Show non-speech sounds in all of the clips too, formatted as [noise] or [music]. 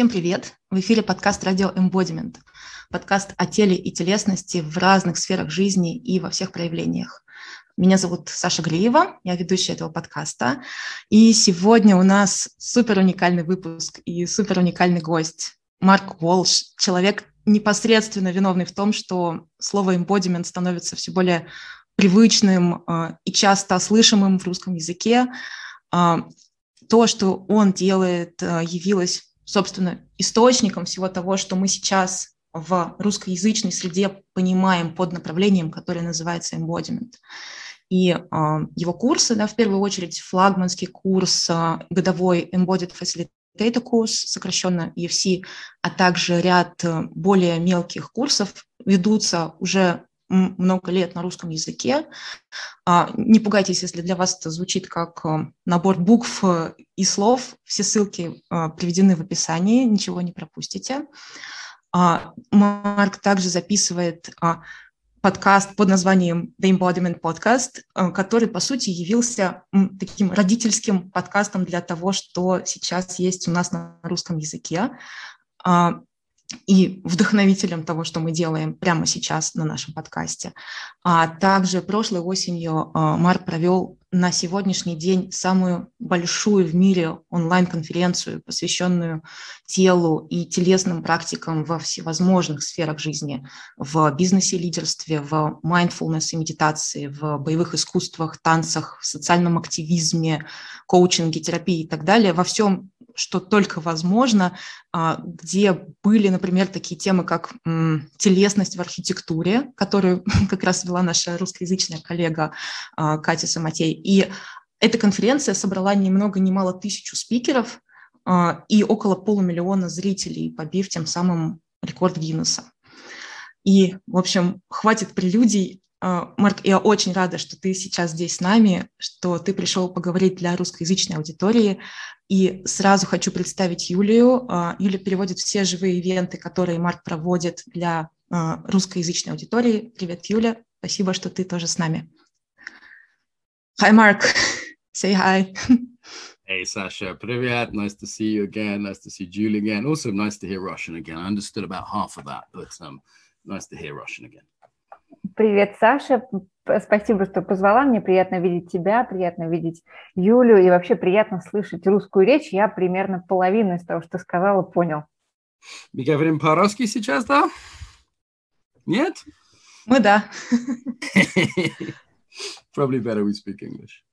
Всем привет! В эфире подкаст «Радио Embodiment». Подкаст о теле и телесности в разных сферах жизни и во всех проявлениях. Меня зовут Саша Гриева, я ведущая этого подкаста. И сегодня у нас супер уникальный выпуск и супер уникальный гость. Марк Уолш, человек, непосредственно виновный в том, что слово embodiment становится все более привычным э, и часто слышимым в русском языке. Э, то, что он делает, э, явилось собственно, источником всего того, что мы сейчас в русскоязычной среде понимаем под направлением, которое называется embodiment. И э, его курсы, да, в первую очередь флагманский курс, э, годовой Embodied Facilitator курс, сокращенно EFC, а также ряд э, более мелких курсов ведутся уже много лет на русском языке. А, не пугайтесь, если для вас это звучит как э, набор букв э, и слов. Все ссылки э, приведены в описании, ничего не пропустите. А, Марк также записывает а, подкаст под названием The Embodiment Podcast, который, по сути, явился таким родительским подкастом для того, что сейчас есть у нас на русском языке и вдохновителем того, что мы делаем прямо сейчас на нашем подкасте. А также прошлой осенью а, Марк провел на сегодняшний день самую большую в мире онлайн-конференцию, посвященную телу и телесным практикам во всевозможных сферах жизни, в бизнесе лидерстве, в mindfulness и медитации, в боевых искусствах, танцах, в социальном активизме, коучинге, терапии и так далее, во всем что только возможно, а, где были, например, такие темы, как телесность в архитектуре, которую [laughs] как раз вела наша русскоязычная коллега а, Катя Самотей. И эта конференция собрала ни много ни мало тысячу спикеров а, и около полумиллиона зрителей, побив тем самым рекорд Гиннесса. И, в общем, хватит прелюдий. Марк, я очень рада, что ты сейчас здесь с нами, что ты пришел поговорить для русскоязычной аудитории. И сразу хочу представить Юлию. А, Юля переводит все живые ивенты, которые Марк проводит для а, русскоязычной аудитории. Привет, Юля. Спасибо, что ты тоже с нами. Hi, Mark. Say hi. Hey, Sasha. Привет. Nice to see you again. Nice to see Julie again. Also, nice to hear Russian again. I understood about half of that, but um, nice to hear Russian again. Привет, Саша. Спасибо, что позвала. Мне приятно видеть тебя, приятно видеть Юлю и вообще приятно слышать русскую речь. Я примерно половину из того, что сказала, понял. Мы говорим по-русски сейчас, да? Нет? Мы да. [laughs] Probably better we speak English.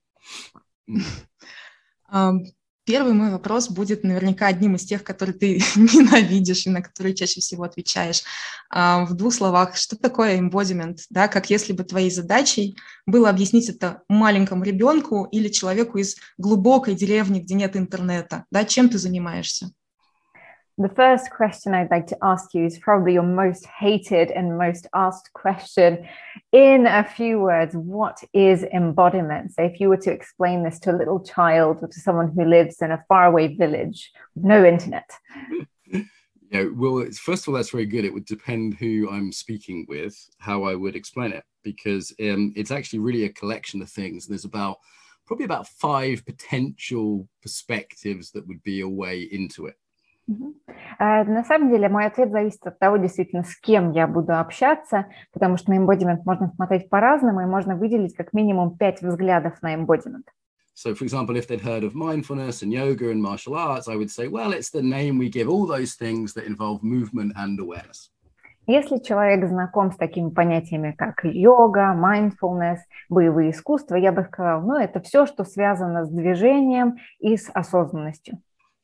[laughs] Первый мой вопрос будет наверняка одним из тех, которые ты [laughs] ненавидишь и на которые чаще всего отвечаешь. А, в двух словах, что такое embodiment? Да, как если бы твоей задачей было объяснить это маленькому ребенку или человеку из глубокой деревни, где нет интернета. Да, чем ты занимаешься? The first question I'd like to ask you is probably your most hated and most asked question. In a few words, what is embodiment? So, if you were to explain this to a little child or to someone who lives in a faraway village with no internet. [laughs] Yeah, well, first of all, that's very good. It would depend who I'm speaking with, how I would explain it, because um, it's actually really a collection of things. There's about probably about five potential perspectives that would be a way into it. Э, на самом деле мой ответ зависит от того, действительно, с кем я буду общаться, потому что на embodiment можно смотреть по-разному, и можно выделить как минимум пять взглядов на embodiment. So, for example, if they'd heard of mindfulness and yoga and martial arts, I would say, well, it's the name we give all those things that involve movement and awareness. Если человек знаком с такими понятиями, как йога, mindfulness, боевые искусства, я бы сказала, ну, это все, что связано с движением и с осознанностью.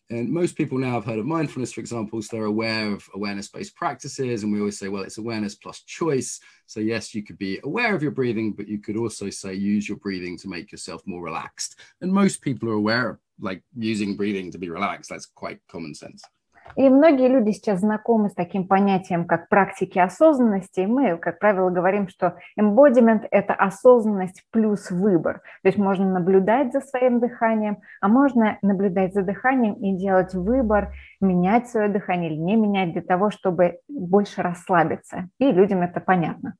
And most people now have heard of mindfulness, for example, so they're aware of awareness based practices. And we always say, well, it's awareness plus choice. So, yes, you could be aware of your breathing, but you could also say use your breathing to make yourself more relaxed. And most people are aware of like using breathing to be relaxed. That's quite common sense. И многие люди сейчас знакомы с таким понятием, как практики осознанности. И мы, как правило, говорим, что embodiment – это осознанность плюс выбор. То есть можно наблюдать за своим дыханием, а можно наблюдать за дыханием и делать выбор, менять свое дыхание или не менять для того, чтобы больше расслабиться. И людям это понятно.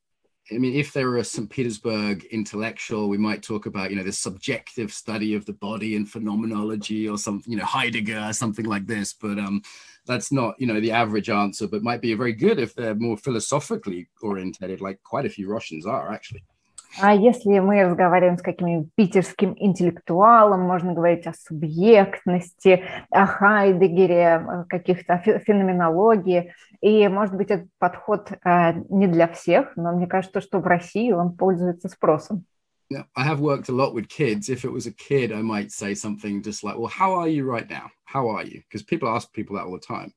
I mean, if there were a St. Petersburg intellectual, we might talk about, you know, the subjective study of the body and phenomenology or something, you know, Heidegger, or something like this. But um, that's not, you know, the average answer, but might be very good if they're more philosophically orientated, like quite a few Russians are actually. А если мы разговариваем с каким-нибудь питерским интеллектуалом, можно говорить о субъектности, о Хайдегере, каких-то феноменологии. И, может быть, этот подход э, не для всех, но мне кажется, что в России он пользуется спросом. I have worked a lot with kids. If it was a kid, I might say something just like, well, how are you right now? How are you? Because people ask people that all the time.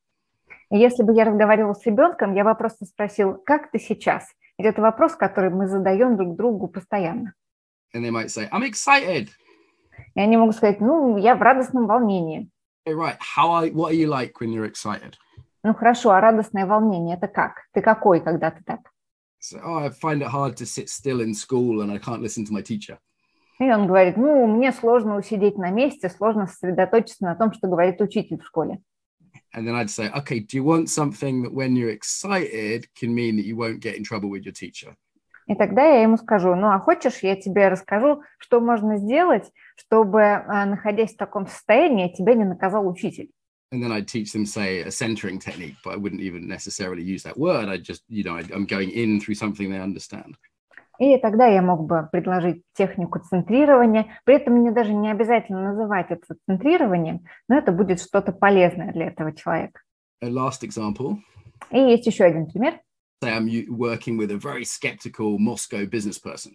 Если бы я разговаривал с ребенком, я бы просто спросил, как ты сейчас? Это вопрос, который мы задаем друг другу постоянно. And they might say, I'm excited. И они могут сказать, ну, я в радостном волнении. Hey, right. How are, what are you like when you're excited? Ну хорошо, а радостное волнение это как? Ты какой, когда ты так? So, oh, I find it hard to sit still in school and I can't listen to my teacher. И он говорит, ну, мне сложно усидеть на месте, сложно сосредоточиться на том, что говорит учитель в школе. And then I'd say, okay, do you want something that when you're excited can mean that you won't get in trouble with your teacher? И тогда я ему скажу, ну а хочешь, я тебе расскажу, что можно сделать, чтобы, находясь в таком состоянии, тебя не наказал учитель. And then I'd teach them, say, a centering technique, but I wouldn't even necessarily use that word. I just, you know, I'm going in through something they understand. И тогда я мог бы предложить технику центрирования. При этом мне даже не обязательно называть это центрированием, но это будет что-то полезное для этого человека. A last example. И есть еще один пример. Say I'm working with a very skeptical Moscow business person.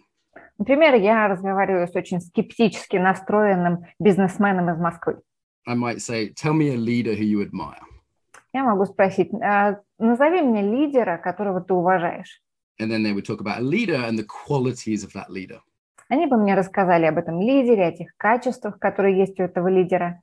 Например, я разговариваю с очень скептически настроенным бизнесменом из Москвы. I might say, tell me a leader who you admire. Я могу спросить, назови мне лидера, которого ты уважаешь. And then they would talk about a leader and the qualities of that leader. Они бы мне рассказали об этом лидере, о тех качествах, которые есть у этого лидера.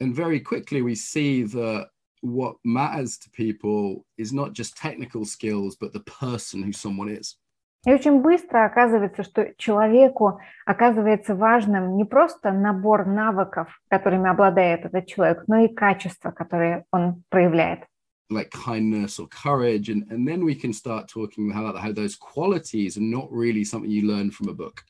And very quickly we see that what matters to people is not just technical skills, but the person who someone is. И очень быстро оказывается, что человеку оказывается важным не просто набор навыков, которыми обладает этот человек, но и качества, которые он проявляет. like kindness or courage and, and then we can start talking about how those qualities are not really something you learn from a book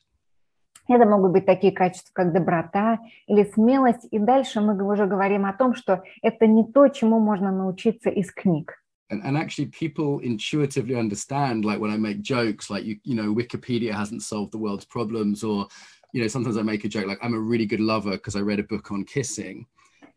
Это могут быть такие качества, как доброта или смелость. И дальше мы уже говорим о том, что это не то, чему можно научиться из книг. And, and actually people intuitively understand, like when I make jokes, like, you, you know, Wikipedia hasn't solved the world's problems, or, you know, sometimes I make a joke, like I'm a really good lover because I read a book on kissing.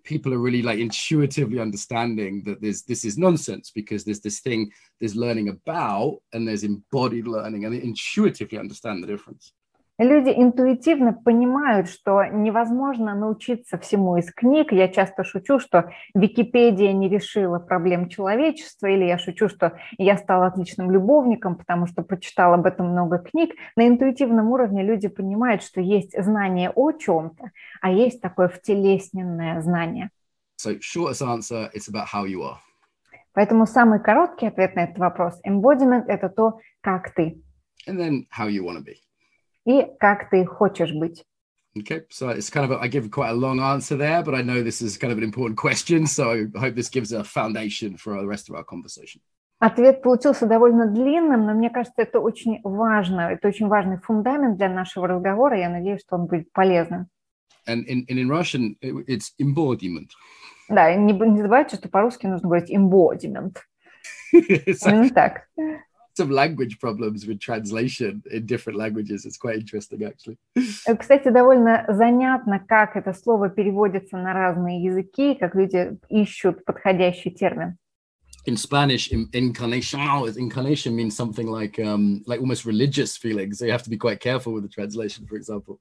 people are really like intuitively understanding that there's this is nonsense because there's this thing there's learning about and there's embodied learning and they intuitively understand the difference Люди интуитивно понимают, что невозможно научиться всему из книг. Я часто шучу, что Википедия не решила проблем человечества, или я шучу, что я стал отличным любовником, потому что прочитал об этом много книг. На интуитивном уровне люди понимают, что есть знание о чем-то, а есть такое втелесненное знание. So, shortest answer, it's about how you are. Поэтому самый короткий ответ на этот вопрос – embodiment – это то, как ты. And then how you want to be. И как ты хочешь быть. Okay, so it's kind of a, I give quite a long answer there, but I know this is kind of an important question, so I hope this gives a foundation for the rest of our conversation. Ответ получился довольно длинным, но мне кажется, это очень важно, это очень важный фундамент для нашего разговора. Я надеюсь, что он будет полезным. And in, and in Russian, it's embodiment. Да, не, не забывайте, что по-русски нужно говорить embodiment. [laughs] Именно так. Some language problems with translation in different languages. It's quite interesting, actually. Кстати, довольно занятно, как это слово переводится на разные языки, как люди ищут подходящий термин. in Spanish, in, incarnation, incarnation means something like um, like almost religious feelings. So you have to be quite careful with the translation, for example.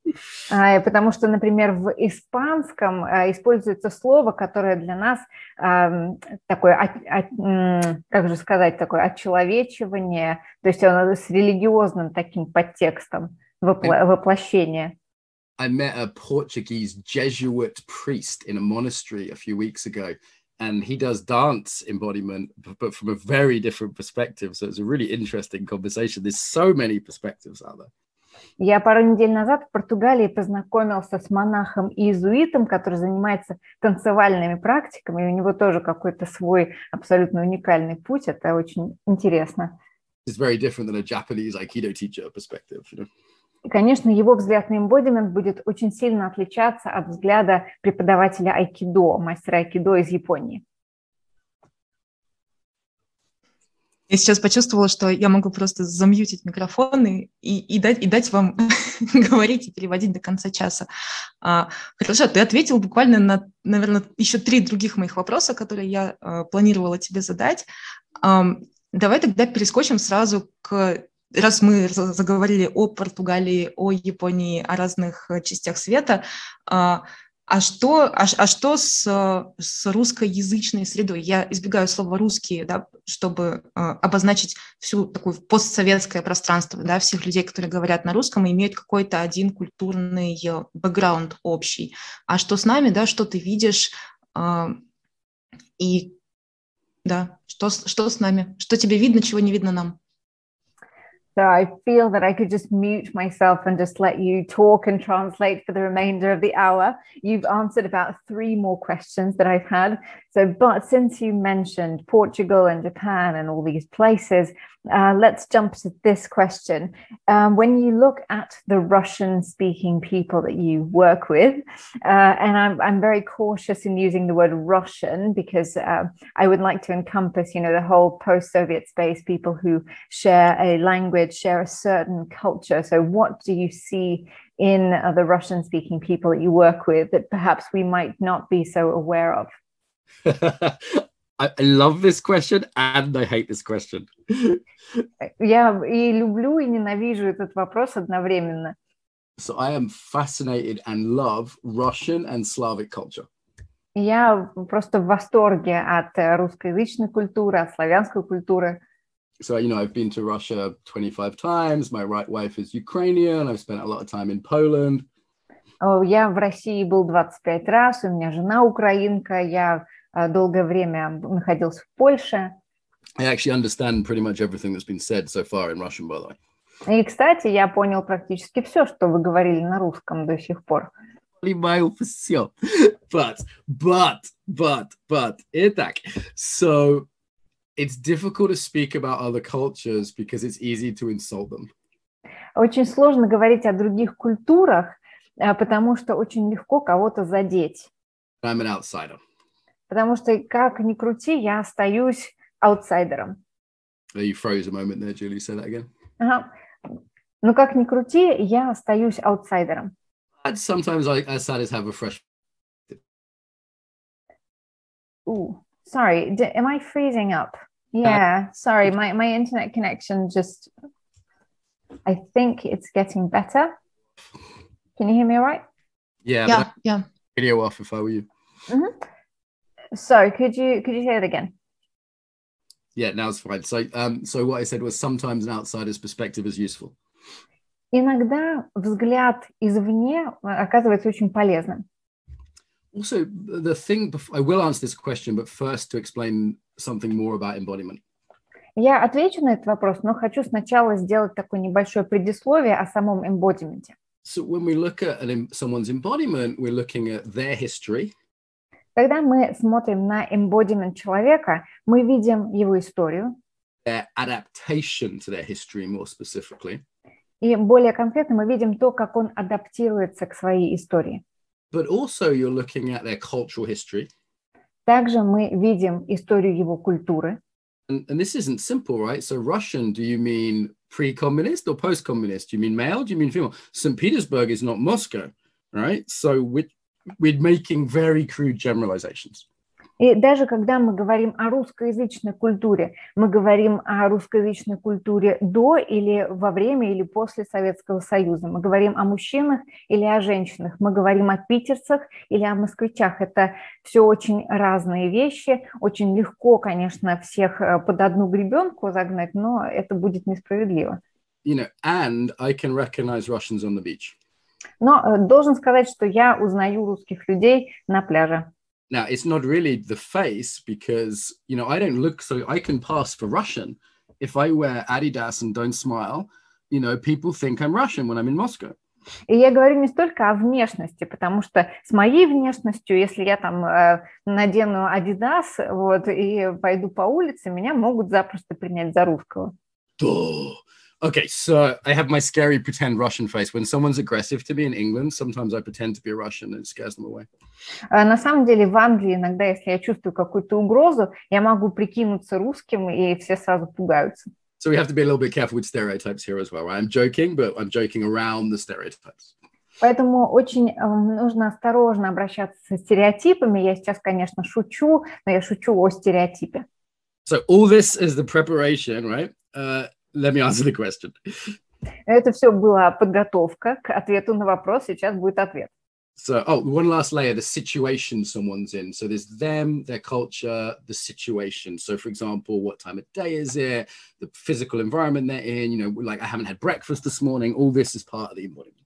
А, потому что, например, в испанском а, используется слово, которое для нас а, такое, а, а, как же сказать, такое отчеловечивание, то есть оно с религиозным таким подтекстом, вопла- воплощение. I met a Portuguese Jesuit priest in a monastery a few weeks ago, and he does dance embodiment, but from a very different perspective. So it's a really interesting conversation. There's so many perspectives out there. Я пару недель назад в Португалии познакомился с монахом и иезуитом, который занимается танцевальными практиками, и у него тоже какой-то свой абсолютно уникальный путь. Это очень интересно. is very different than a Japanese Aikido teacher perspective. You know? И, конечно, его взгляд на embodiment будет очень сильно отличаться от взгляда преподавателя айкидо, мастера айкидо из Японии. Я сейчас почувствовала, что я могу просто замьютить микрофон и, и, и, дать, и дать вам [laughs] говорить и переводить до конца часа. А, хорошо, ты ответил буквально на, наверное, еще три других моих вопроса, которые я а, планировала тебе задать. А, давай тогда перескочим сразу к раз мы заговорили о Португалии, о Японии, о разных э, частях света, а, а что, а, а что с, с русскоязычной средой? Я избегаю слова «русские», да, чтобы э, обозначить всю такую постсоветское пространство, да, всех людей, которые говорят на русском и имеют какой-то один культурный э, бэкграунд общий. А что с нами, да, что ты видишь, э, и да, что, что с нами, что тебе видно, чего не видно нам? So I feel that I could just mute myself and just let you talk and translate for the remainder of the hour. You've answered about three more questions that I've had. So, but since you mentioned Portugal and Japan and all these places, uh, let's jump to this question. Um, when you look at the Russian speaking people that you work with, uh, and I'm, I'm very cautious in using the word Russian because uh, I would like to encompass, you know, the whole post Soviet space, people who share a language, share a certain culture. So, what do you see in uh, the Russian speaking people that you work with that perhaps we might not be so aware of? [laughs] I love this question and I hate this question. [laughs] Я и люблю, и ненавижу этот вопрос одновременно. So I am fascinated and love Russian and Slavic culture. Я просто в восторге от русскоязычной культуры, от славянской культуры. So, you know, I've been to Russia 25 times. My right wife is Ukrainian. I've spent a lot of time in Poland. Я в России был 25 раз, у меня жена украинка, я долгое время находился в Польше. I actually understand pretty much everything that's been said so far in Russian, by the way. И, кстати, я понял практически все, что вы говорили на русском до сих пор. Понимаю все. But, but, but, but, итак, so it's difficult to speak about other cultures because it's easy to insult them. Очень сложно говорить о других культурах, потому что очень легко кого-то задеть. I'm an outsider. Потому что, как ни крути, я остаюсь аутсайдером. You froze a moment there, Julie. Say that again. Ага. Но как ни крути, я остаюсь аутсайдером. And sometimes I, outsiders have a fresh. Ooh, sorry. D am I freezing up? Yeah, uh, sorry. My, my internet connection just, I think it's getting better. Can you hear me all right? Yeah. Yeah, yeah. Video off if I were you. Mm -hmm. So could you could you say it again? Yeah, now it's fine. So um, so what I said was sometimes an outsider's perspective is useful. Иногда взгляд извне оказывается очень полезным. Also, the thing I will answer this question, but first to explain something more about embodiment. Я отвечу на этот вопрос, но хочу сначала сделать такое небольшое предисловие о самом эмбодименте. So when we look at an, someone's embodiment, we're looking at their history. Когда мы смотрим на embodiment человека, мы видим его историю. Their adaptation to their history more specifically. И более конкретно мы видим то, как он адаптируется к своей истории. But also you're looking at their cultural history. Также мы видим историю его культуры. And, and this isn't simple, right? So Russian, do you mean pre-communist or post-communist? Do you mean male? Do you mean female? St. Petersburg is not Moscow, right? So which, we're making very crude generalizations. И даже когда мы говорим о русскоязычной культуре, мы говорим о русскоязычной культуре до или во время или после Советского Союза. Мы говорим о мужчинах или о женщинах. Мы говорим о питерцах или о москвичах. Это все очень разные вещи. Очень легко, конечно, всех под одну гребенку загнать, но это будет несправедливо. You know, and I can recognize Russians on the beach. Но должен сказать, что я узнаю русских людей на пляже. Now, it's not really the face because, you know, I don't look so I can pass for Russian. If I wear Adidas and don't smile, you know, people think I'm Russian when I'm in Moscow. И я говорю не столько о внешности, потому что с моей внешностью, если я там э, надену Adidas вот, и пойду по улице, меня могут запросто принять за русского. Duh. Okay, so I have my scary pretend Russian face. When someone's aggressive to me in England, sometimes I pretend to be a Russian and it scares them away. А На самом деле в Англии иногда, если я чувствую какую-то угрозу, я могу прикинуться русским, и все сразу пугаются. So we have to be a little bit careful with stereotypes here as well. Right? I'm joking, but I'm joking around the stereotypes. Поэтому очень э, нужно осторожно обращаться со стереотипами. Я сейчас, конечно, шучу, но я шучу о стереотипе. So all this is the preparation, right? Uh, let me answer the question. Это все была подготовка к ответу на вопрос. Сейчас будет ответ. So, oh, one last layer the situation someone's in. So, there's them, their culture, the situation. So, for example, what time of day is it? The physical environment they're in. You know, like I haven't had breakfast this morning. All this is part of the embodiment.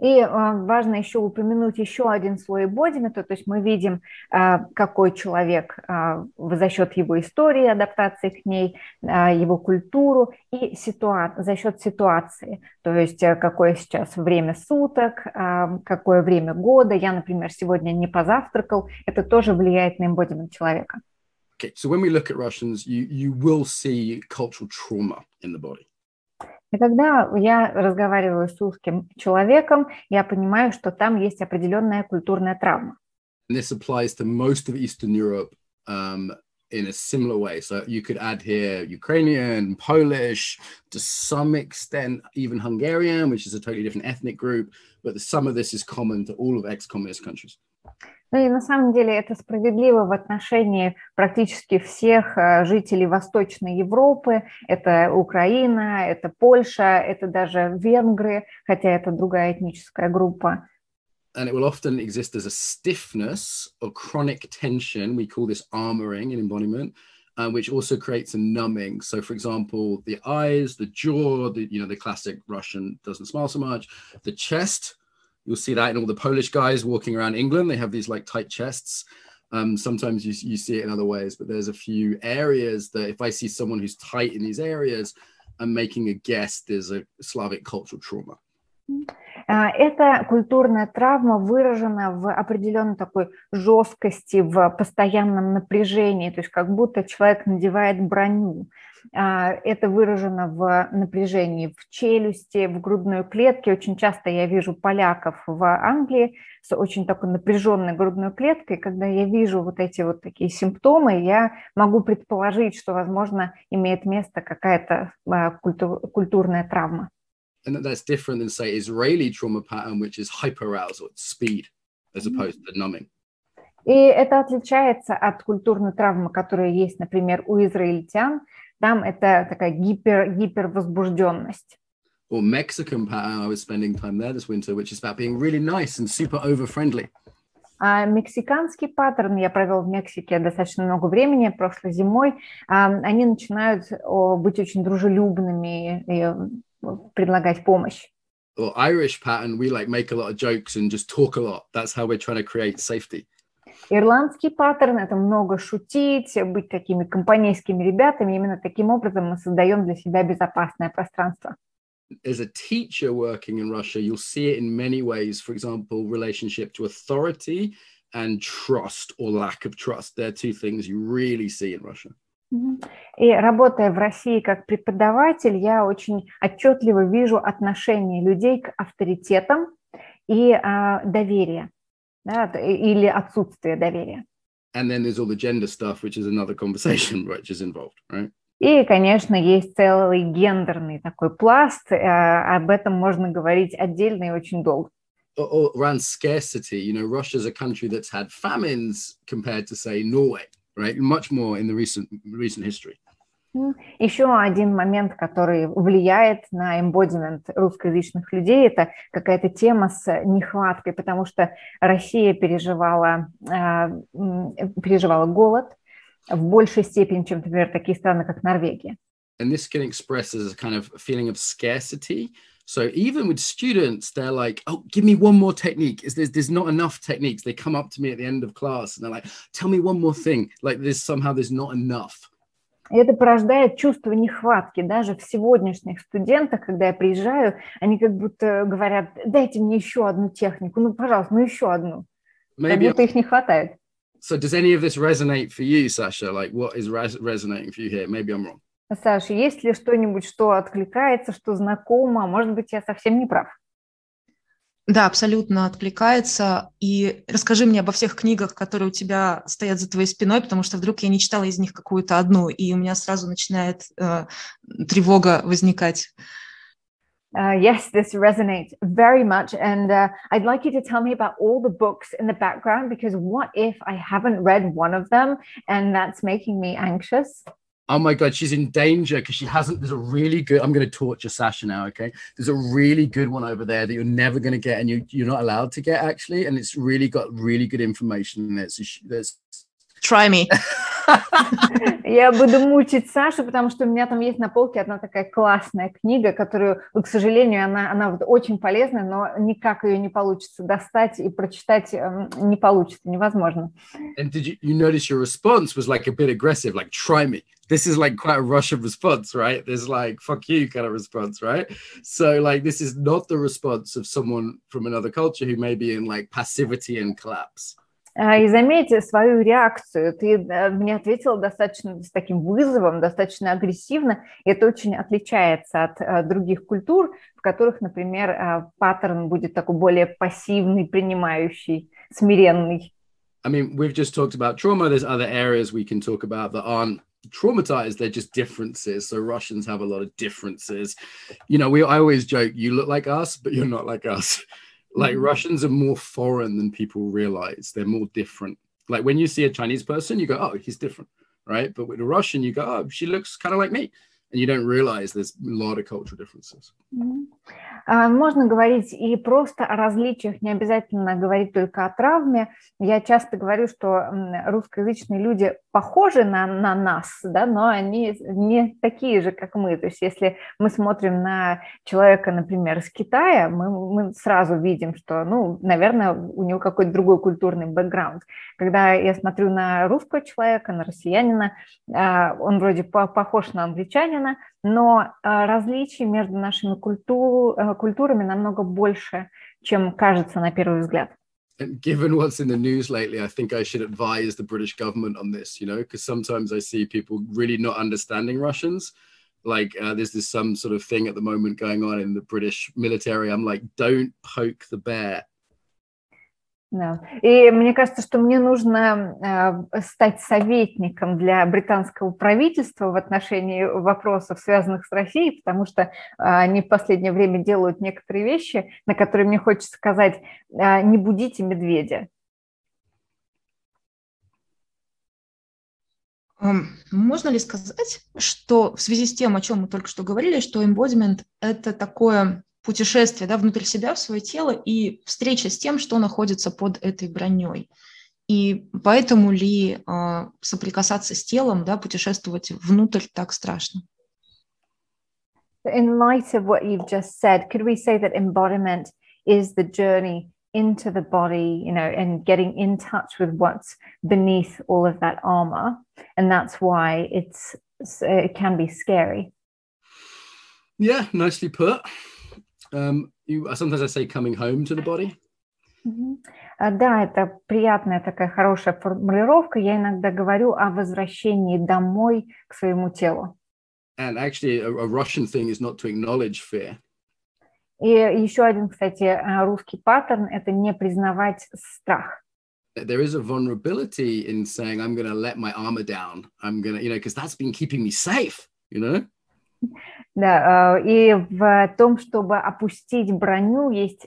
И э, важно еще упомянуть еще один слой бодимета, то есть мы видим, э, какой человек э, за счет его истории, адаптации к ней, его культуру и ситуа за счет ситуации, то есть э, какое сейчас время суток, какое время года. Я, например, сегодня не позавтракал, это тоже влияет на эмбодимент человека. Okay, so when we look at Russians, you, you will see cultural trauma in the body. И когда я разговариваю с русским человеком, я понимаю, что там есть определенная культурная травма. And this applies to most of Eastern Europe um, in a similar way. So you could add here Ukrainian, Polish, to some extent, even Hungarian, which is a totally different ethnic group. But some of this is common to all of ex communist countries. Ну и на самом деле это справедливо в отношении практически всех э, жителей Восточной Европы. Это Украина, это Польша, это даже венгры, хотя это другая этническая группа. and it will often exist as a stiffness or chronic tension. We call this armoring in embodiment, uh, which also creates a numbing. So, for example, the eyes, the jaw, the you know the classic Russian doesn't smile so much. The chest, you'll see that in all the Polish guys walking around England. They have these like tight chests. Um, sometimes you, you see it in other ways, but there's a few areas that if I see someone who's tight in these areas, I'm making a guess there's a Slavic cultural trauma. Эта культурная травма выражена в определенной такой жесткости, в постоянном напряжении, то есть как будто человек надевает броню. Это выражено в напряжении в челюсти, в грудной клетке. Очень часто я вижу поляков в Англии с очень такой напряженной грудной клеткой. Когда я вижу вот эти вот такие симптомы, я могу предположить, что, возможно, имеет место какая-то культурная травма. and that that's different than say Israeli trauma pattern, which is hyperarousal, it's speed as opposed to numbing. И это отличается от культурной травмы, которая есть, например, у израильтян. Там это такая гипер, гипервозбужденность. Or Mexican pattern, I was spending time there this winter, which is about being really nice and super over-friendly. А мексиканский паттерн, я провел в Мексике достаточно много времени, прошлой зимой, они начинают быть очень дружелюбными, предлагать помощь. Or Irish pattern, we like make a lot of jokes and just talk a lot. That's how we're trying to create safety. Ирландский паттерн – это много шутить, быть такими компанейскими ребятами. Именно таким образом мы создаем для себя безопасное пространство. As a teacher working in Russia, you'll see it in many ways. For example, relationship to authority and trust or lack of trust. They're two things you really see in Russia. И работая в России как преподаватель, я очень отчетливо вижу отношение людей к авторитетам и а, доверие, да, или отсутствие доверия. And then there's all the gender stuff, which is another conversation which is involved, right? И, конечно, есть целый гендерный такой пласт, а, об этом можно говорить отдельно и очень долго. Around scarcity, you know, Russia's a country that's had famines compared to, say, Norway. right? Much more in the recent recent history. Еще один момент, который влияет на эмбодимент русскоязычных людей, это какая-то тема с нехваткой, потому что Россия переживала, переживала голод в большей степени, чем, например, такие страны, как Норвегия. And this can express as a kind of feeling of scarcity, So even with students, they're like, "Oh, give me one more technique." Is there's there's not enough techniques? They come up to me at the end of class and they're like, "Tell me one more thing." Like there's somehow there's not enough. И это порождает чувство нехватки. Даже в сегодняшних студентах, когда я приезжаю, они как будто говорят, дайте мне еще одну технику, ну, пожалуйста, ну, еще одну. Maybe как будто их не хватает. So does any of this resonate for you, Sasha? Like what is res- resonating for you here? Maybe I'm wrong. Саша, есть ли что-нибудь, что откликается, что знакомо? Может быть, я совсем не прав? Да, абсолютно откликается. И расскажи мне обо всех книгах, которые у тебя стоят за твоей спиной, потому что вдруг я не читала из них какую-то одну, и у меня сразу начинает э, тревога возникать. Uh, yes, this resonates very much. And uh, I'd like you to tell me about all the books in the background because what if I haven't read one of them and that's making me anxious? Oh my god she's in danger because she hasn't there's a really good i'm going to torture sasha now okay? There's a really good one over there that you're never going to get and you, you're not allowed to get actually and it's really got really good information in it so she, there's try me Я буду мучить Сашу, потому что у меня там есть на полке одна такая классная книга, которую, к сожалению, она, она вот очень полезная, но никак ее не получится достать и прочитать не получится, невозможно. And did you, you notice your response was like a bit aggressive, like try me. This is like quite a Russian response, right? There's like fuck you kind of response, right? So like this is not the response of someone from another culture who may be in like passivity and collapse. И заметьте свою реакцию. Ты мне ответила достаточно с таким вызовом, достаточно агрессивно. Это очень отличается от других культур, в которых, например, паттерн будет такой более пассивный, принимающий, смиренный. I mean, we've just talked about trauma. There's other areas we can talk about that aren't traumatized they're just differences so russians have a lot of differences you know we i always joke you look like us but you're not like us like mm-hmm. russians are more foreign than people realize. They're more different. Like when you see a chinese person you go oh he's different right? But with a russian you go oh she looks kind of like me and you don't realize there's a lot of cultural differences. Можно говорить и просто о различиях, не обязательно говорить только о травме. Я часто говорю, что русскоязычные люди похожи на, на нас, да, но они не такие же, как мы. То есть если мы смотрим на человека, например, из Китая, мы, мы сразу видим, что, ну, наверное, у него какой-то другой культурный бэкграунд. Когда я смотрю на русского человека, на россиянина, он вроде похож на англичанина, Путина, но различий между нашими культур, культурами намного больше, чем кажется на первый взгляд. And given what's in the news lately, I think I should advise the British government on this, you know, because sometimes I see people really not understanding Russians. Like uh, there's this some sort of thing at the moment going on in the British military. I'm like, don't poke the bear. Да. И мне кажется, что мне нужно э, стать советником для британского правительства в отношении вопросов, связанных с Россией, потому что э, они в последнее время делают некоторые вещи, на которые мне хочется сказать, э, не будите медведя. Можно ли сказать, что в связи с тем, о чем мы только что говорили, что embodiment – это такое путешествие да, внутрь себя, в свое тело и встреча с тем, что находится под этой броней. И поэтому ли э, соприкасаться с телом, да, путешествовать внутрь так страшно? In light of what you've just said, could we say that embodiment is the journey into the body, you know, and getting in touch with what's beneath all of that armor, and that's why it's it can be scary. Yeah, nicely put. Um, you, sometimes I say coming home to the body. Да, это приятная такая хорошая формулировка. Я иногда говорю о возвращении домой к своему телу. And actually, a, a Russian thing is not to acknowledge fear. И еще один, кстати, русский паттерн – это не признавать страх. There is a vulnerability in saying, I'm going to let my armor down. I'm going to, you know, because that's been keeping me safe, you know? Да, и в том, чтобы опустить броню, есть,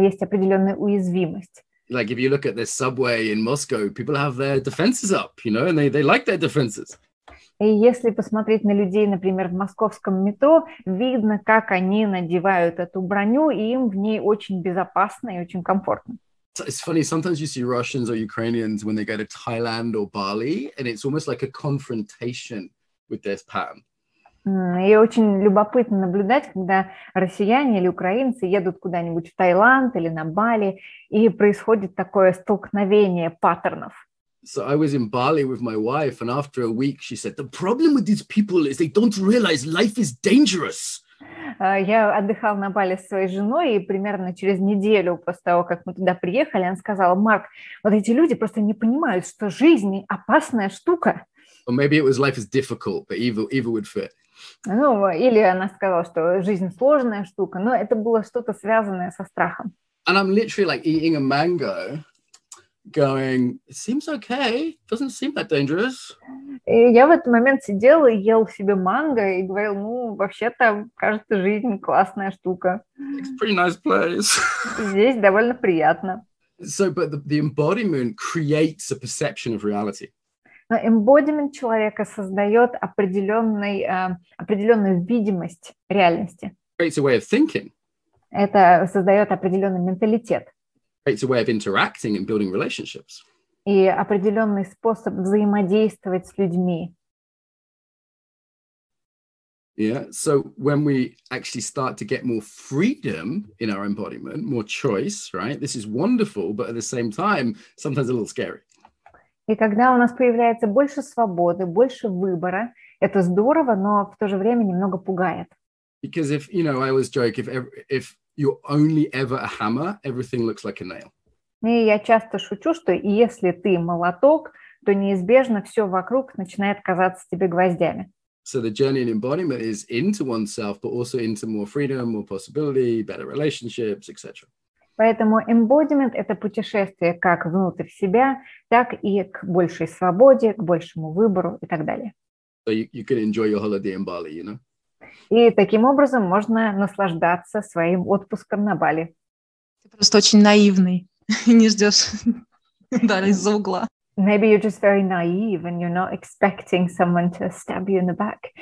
есть определенная уязвимость. Like if you look at the subway in Moscow, people have their defenses up, you know, and they, they like their defenses. И если посмотреть на людей, например, в московском метро, видно, как они надевают эту броню, и им в ней очень безопасно и очень комфортно. It's funny, sometimes you see Russians or Ukrainians when they go to Thailand or Bali, and it's almost like a confrontation with their pattern. И очень любопытно наблюдать, когда россияне или украинцы едут куда-нибудь в Таиланд или на Бали, и происходит такое столкновение паттернов. So I was in Bali with my wife, and after a week, she said, The problem with these people is they don't realize life is dangerous. Я отдыхал на Бали с своей женой, и примерно через неделю после того, как мы туда приехали, она сказала, Марк, вот эти люди просто не понимают, что жизнь опасная штука. Or maybe it was life is difficult, but either, either would fit. Ну, или она сказала, что жизнь сложная штука, но это было что-то связанное со страхом. And I'm literally like eating a mango, going, it seems okay, doesn't seem that dangerous. И я в этот момент сидел и ел себе манго и говорил, ну, вообще-то, кажется, жизнь классная штука. It's a pretty nice place. [laughs] Здесь довольно приятно. so, but the, the embodiment creates a perception of reality. Но embodiment человека создает определенный, э, определенную видимость реальности. creates a way of thinking, Это создает определенный менталитет creates a way of interacting and building relationships. и определенный способ взаимодействовать с людьми. Yeah. So when we actually start to get more freedom in our embodiment, more choice, right? This is wonderful, but at the same time, sometimes a little scary. И когда у нас появляется больше свободы, больше выбора, это здорово, но в то же время немного пугает. Because if you know, I always joke if if you're only ever a hammer, everything looks like a nail. И я часто шучу, что если ты молоток, то неизбежно все вокруг начинает казаться тебе гвоздями. So the journey in embodiment is into oneself, but also into more freedom, more possibility, better relationships, etc. Поэтому embodiment – это путешествие как внутрь себя, так и к большей свободе, к большему выбору и так далее. So you, you can enjoy your holiday in Bali, you know. И таким образом можно наслаждаться своим отпуском на Бали. Ты просто очень наивный и [laughs] не ждешь удара [laughs] из-за угла. Maybe you're just very naive and you're not expecting someone to stab you in the back.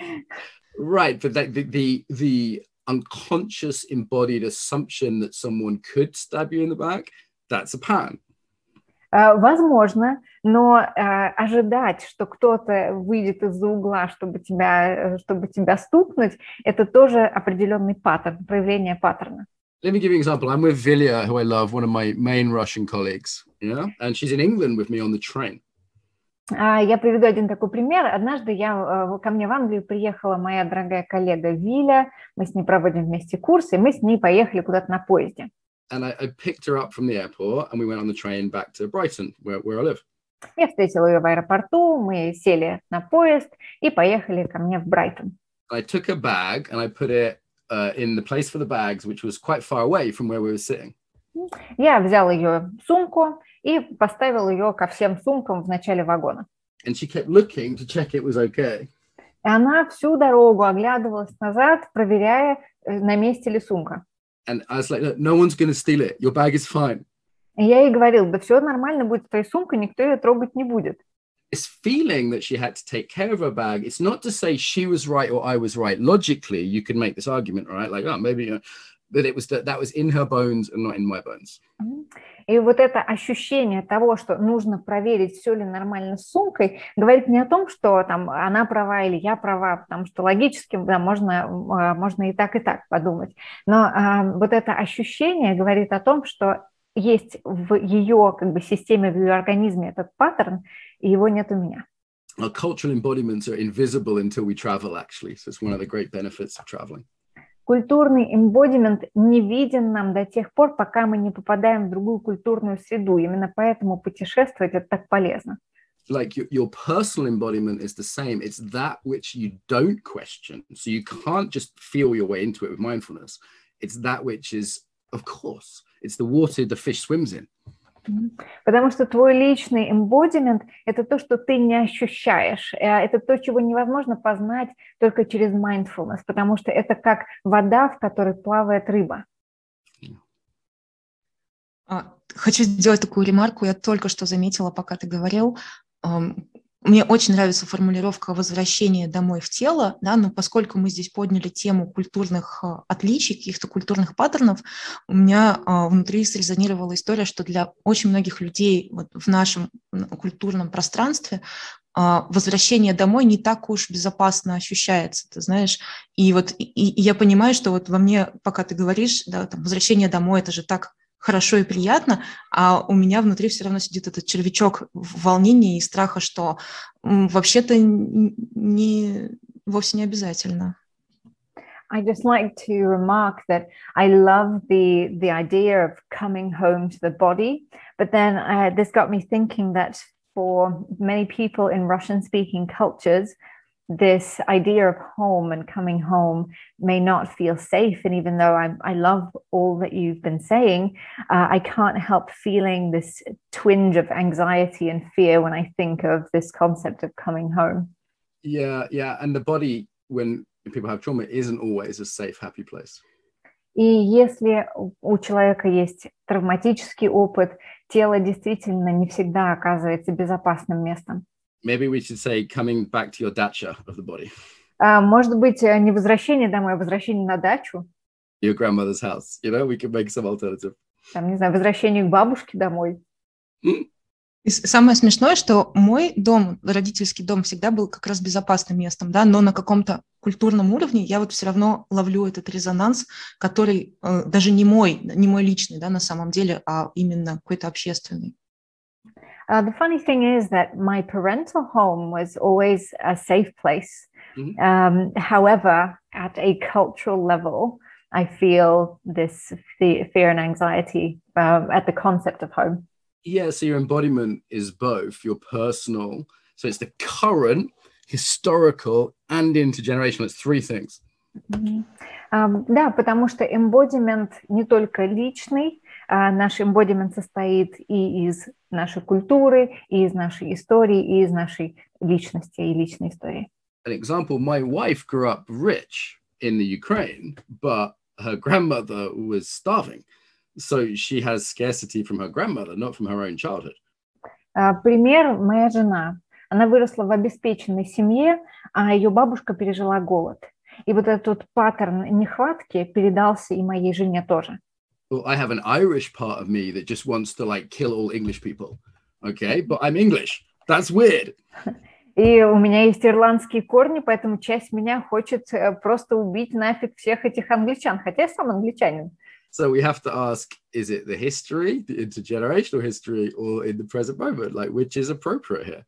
Right, but that, the, the the unconscious embodied assumption that someone could stab you in the back, that's a pattern. А, Возможно, но а, ожидать, что кто-то выйдет из-за угла, чтобы тебя, э, чтобы тебя стукнуть, это тоже определенный паттерн, проявление паттерна. Let me give you an example. I'm with Vilya, who I love, one of my main Russian colleagues, yeah, and she's in England with me on the train. А, Я приведу один такой пример. Однажды я, э, ко мне в Англию приехала моя дорогая коллега Виля, мы с ней проводим вместе курсы, и мы с ней поехали куда-то на поезде. And I, I picked her up from the airport and we went on the train back to Brighton, where, where I live. Я встретила ее в аэропорту, мы сели на поезд и поехали ко мне в Брайтон. I took a bag and I put it uh, in the place for the bags, which was quite far away from where we were sitting. Я взял ее сумку и поставил ее ко всем сумкам в начале вагона. And she kept looking to check it was okay. И она всю дорогу оглядывалась назад, проверяя, э, на месте ли сумка. And I was like, look, no one's going to steal it. Your bag is fine. И я ей говорил, да все нормально будет, твоя сумка, никто ее трогать не будет. This feeling that she had to take care of her bag, it's not to say she was right or I was right. Logically, you can make this argument, right? Like, oh, maybe, you know, but it was that that was in her bones and not in my bones. И вот это ощущение того, что нужно проверить, все ли нормально с сумкой, говорит не о том, что там она права или я права, потому что логически да, можно, а, можно и так, и так подумать. Но а, вот это ощущение говорит о том, что есть в ее как бы, системе, в ее организме этот паттерн, и его нет у меня. Our cultural embodiments are invisible until we travel, actually. So it's one of the great benefits of traveling. Культурный эмбодимент не виден нам до тех пор, пока мы не попадаем в другую культурную среду. Именно поэтому путешествовать это так полезно. Like your, your personal embodiment is the same. It's that which you don't question. So you can't just feel your way into it with mindfulness. It's that which is, of course, it's the water the fish swims in. Потому что твой личный эмбодимент – это то, что ты не ощущаешь. Э, Это то, чего невозможно познать только через mindfulness, потому что это как вода, в которой плавает рыба. А, Хочу сделать такую ремарку. Я только что заметила, пока ты говорил. Мне очень нравится формулировка возвращения домой в тело, да, но поскольку мы здесь подняли тему культурных а, отличий, каких-то культурных паттернов, у меня а, внутри срезонировала история, что для очень многих людей вот в нашем культурном пространстве а, возвращение домой не так уж безопасно ощущается, ты знаешь. И вот и, и я понимаю, что вот во мне, пока ты говоришь, да, там, возвращение домой, это же так хорошо и приятно, а у меня внутри все равно сидит этот червячок волнения и страха, что вообще-то не, вовсе не обязательно. I just like to remark that I love the the idea of coming home to the body, but then uh, this got me thinking that for many people in Russian speaking cultures, this idea of home and coming home may not feel safe. And even though I, I love all that you've been saying, uh, I can't help feeling this twinge of anxiety and fear when I think of this concept of coming home. Yeah, yeah. And the body, when people have trauma, isn't always a safe, happy place. И если у человека есть травматический опыт, тело действительно не всегда оказывается безопасным местом. Maybe we should say coming back to your dacha of the body. А, может быть, э, не возвращение домой, а возвращение на дачу. Your grandmother's house. You know, we can make some alternative. Там, не знаю, возвращение к бабушке домой. И самое смешное, что мой дом, родительский дом, всегда был как раз безопасным местом, да, но на каком-то культурном уровне я вот все равно ловлю этот резонанс, который э, даже не мой, не мой личный, да, на самом деле, а именно какой-то общественный. Uh, the funny thing is that my parental home was always a safe place. Mm-hmm. Um, however, at a cultural level, I feel this fear and anxiety uh, at the concept of home. Yeah, so your embodiment is both your personal, so it's the current, historical, and intergenerational. It's three things. Mm-hmm. Um, да, потому что embodiment не только личный, uh, наш embodiment состоит и из нашей культуры, и из нашей истории, и из нашей личности и личной истории. An example, my wife grew up rich in the Ukraine, but her grandmother was starving. So she has scarcity from her grandmother, not from her own childhood. Uh, пример, моя жена. Она выросла в обеспеченной семье, а ее бабушка пережила голод. И вот этот паттерн нехватки передался и моей жене тоже. well, I have an Irish part of me that just wants to like kill all English people. Okay, but I'm English. That's weird. [laughs] И у меня есть ирландские корни, поэтому часть меня хочет просто убить нафиг всех этих англичан, хотя я сам англичанин. So we have to ask, is it the history, the intergenerational history, or in the present moment? Like, which is appropriate here?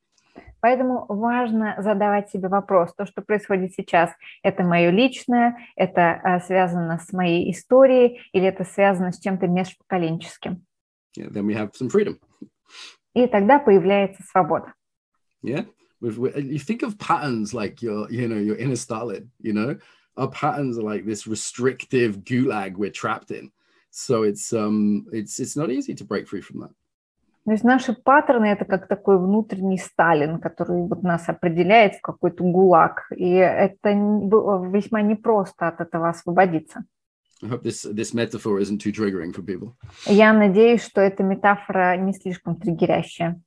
Поэтому важно задавать себе вопрос, то, что происходит сейчас, это мое личное, это а, связано с моей историей или это связано с чем-то межпоколенческим. Yeah, then we have some freedom. И тогда появляется свобода. Yeah, you think of patterns like your, you know, your inner Stalin, you know, our patterns are like this restrictive gulag we're trapped in. So it's um, it's it's not easy to break free from that. То есть наши паттерны – это как такой внутренний Сталин, который вот нас определяет в какой-то гулаг. И это весьма непросто от этого освободиться. This, this Я надеюсь, что эта метафора не слишком триггерящая.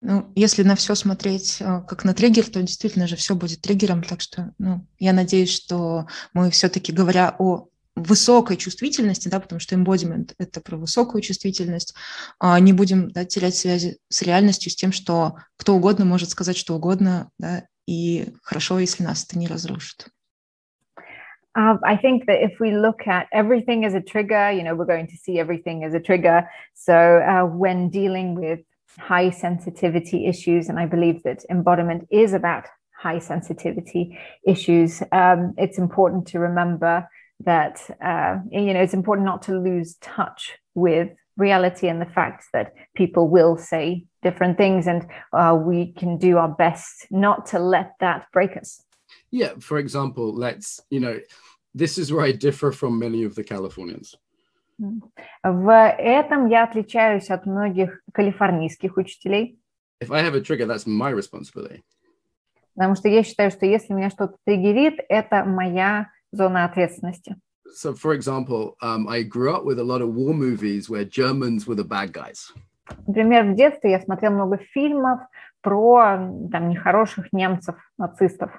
Ну, если на все смотреть э, как на триггер, то действительно же все будет триггером. Так что ну, я надеюсь, что мы все-таки, говоря о высокой чувствительности, да, потому что embodiment – это про высокую чувствительность, а, не будем да, терять связи с реальностью, с тем, что кто угодно может сказать что угодно, да, и хорошо, если нас это не разрушит. Uh, I think that if we look at everything as a trigger, you know, we're going to see everything as a trigger. So uh, when dealing with high sensitivity issues, and I believe that embodiment is about high sensitivity issues, um, it's important to remember that uh, you know it's important not to lose touch with reality and the fact that people will say different things and uh, we can do our best not to let that break us yeah for example let's you know this is where i differ from many of the californians В этом я отличаюсь от многих калифорнийских учителей. If I have a trigger, that's my responsibility. Потому что я считаю, что если меня что-то триггерит, это моя зона ответственности. So, for example, um, I grew up with a lot of war movies where Germans were the bad guys. Например, в детстве я смотрел много фильмов про там нехороших немцев, нацистов.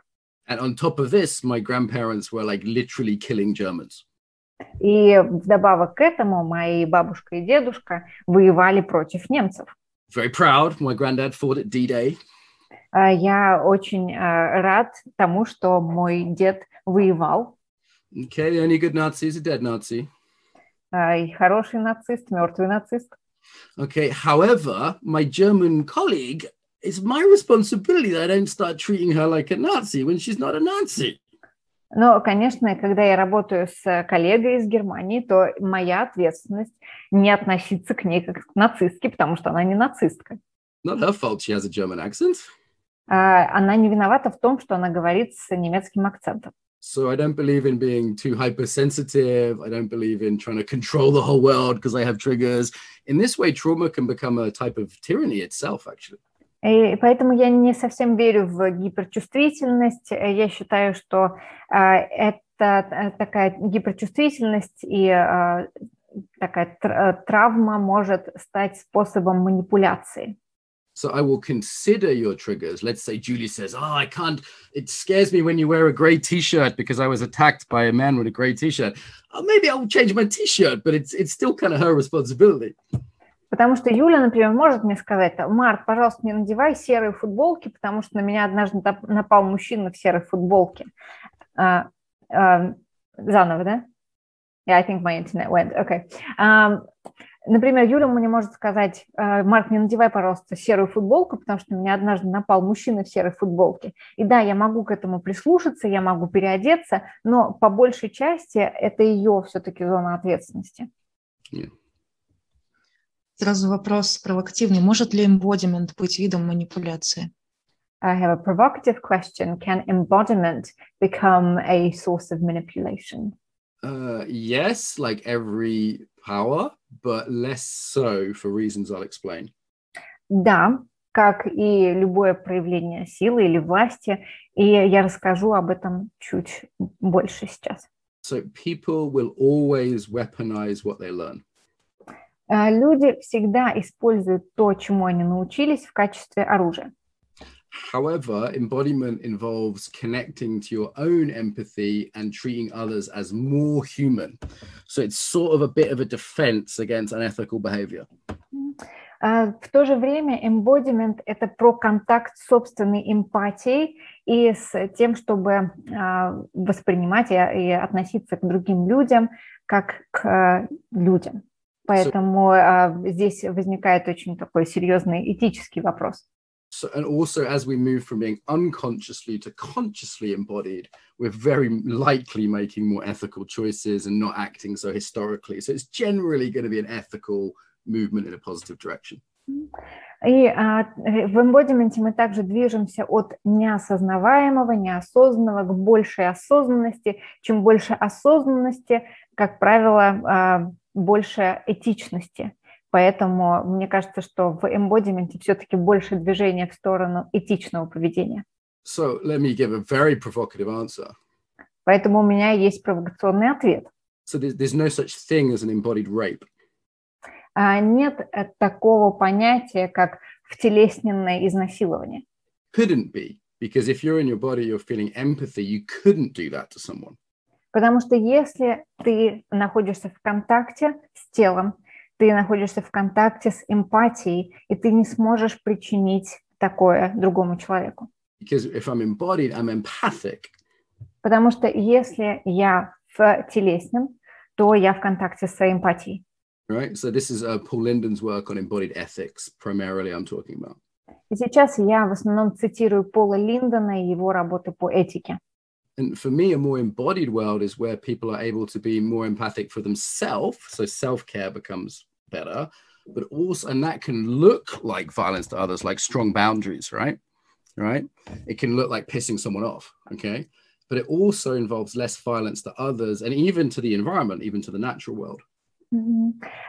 And on top of this, my grandparents were like literally killing Germans. И вдобавок к этому мои бабушка и дедушка воевали против немцев. Very proud. My granddad fought at D-Day. Я очень рад тому, что мой дед воевал Okay, the only good Nazi is a dead Nazi. Uh, хороший нацист, мертвый нацист. Okay, however, my German colleague, it's my responsibility that I don't start treating her like a Nazi when she's not a Nazi. Но, конечно, когда я работаю с коллегой из Германии, то моя ответственность не относиться к ней как к нацистке, потому что она не нацистка. Not her fault she has a German accent. А, Она не виновата в том, что она говорит с немецким акцентом. So I don't believe in being too hypersensitive. I don't believe in trying to control the whole world because I have triggers. In this way, trauma can become a type of tyranny itself, actually. И поэтому я не совсем верю в гиперчувствительность. Я считаю, что а, это э, такая гиперчувствительность и а, такая тр- э, травма может стать способом манипуляции. So I will consider your triggers. Let's say Julie says, Oh, I can't, it scares me when you wear a gray t shirt because I was attacked by a man with a gray t shirt. Oh, maybe I'll change my t shirt, but it's, it's still kind of her responsibility. Потому что Юля, например, может мне сказать, Марк, пожалуйста, не надевай серые футболки, потому что на меня однажды тап- напал мужчина в серой футболке. А, а, заново, да? Yeah, I think my internet went. Okay. Um, например, Юля мне может сказать, «Э, Марк, не надевай, пожалуйста, серую футболку, потому что меня однажды напал мужчина в серой футболке. И да, я могу к этому прислушаться, я могу переодеться, но по большей части это ее все-таки зона ответственности. Сразу вопрос провокативный. Может ли embodiment быть видом манипуляции? I have a provocative question. Can embodiment become a source of manipulation? Uh, yes, like every power, but less so for reasons I'll explain. Да, как и любое проявление силы или власти, и я расскажу об этом чуть больше сейчас. So people will always weaponize what they learn. А, Люди всегда используют то, чему они научились, в качестве оружия. However, embodiment involves connecting to your own empathy and treating others as more human. So it's sort of a bit of a defense against unethical behavior. А, В то же время embodiment – это про контакт с собственной эмпатией и с тем, чтобы а, воспринимать и, и относиться к другим людям как к а, людям. Поэтому а, здесь возникает очень такой серьезный этический вопрос. So, and also, as we move from being unconsciously to consciously embodied, we're very likely making more ethical choices and not acting so historically. So, it's generally going to be an ethical movement in a positive direction. И а, э, в эмбодименте мы также движемся от неосознаваемого, неосознанного к большей осознанности. Чем больше осознанности, как правило, а, больше этичности. Поэтому мне кажется, что в эмбодименте все-таки больше движения в сторону этичного поведения. So, let me give a very provocative answer. Поэтому у меня есть провокационный ответ. So, there's, there's no such thing as an embodied rape. А Нет э, такого понятия, как втелесненное изнасилование. Couldn't be, because if you're in your body, you're feeling empathy, you couldn't do that to someone. Потому что если ты находишься в контакте с телом, ты находишься в контакте с эмпатией, и ты не сможешь причинить такое другому человеку. Because if I'm embodied, I'm empathic. Потому что если я в телесном, то я в контакте с эмпатией. right? So this is uh, Paul Linden's work on embodied ethics, primarily I'm talking about. И сейчас я в основном цитирую Пола Линдона и его работы по этике. And for me, a more embodied world is where people are able to be more empathic for themselves. So self-care becomes better, but also, and that can look like violence to others, like strong boundaries, right? Right? It can look like pissing someone off, okay? But it also involves less violence to others and even to the environment, even to the natural world.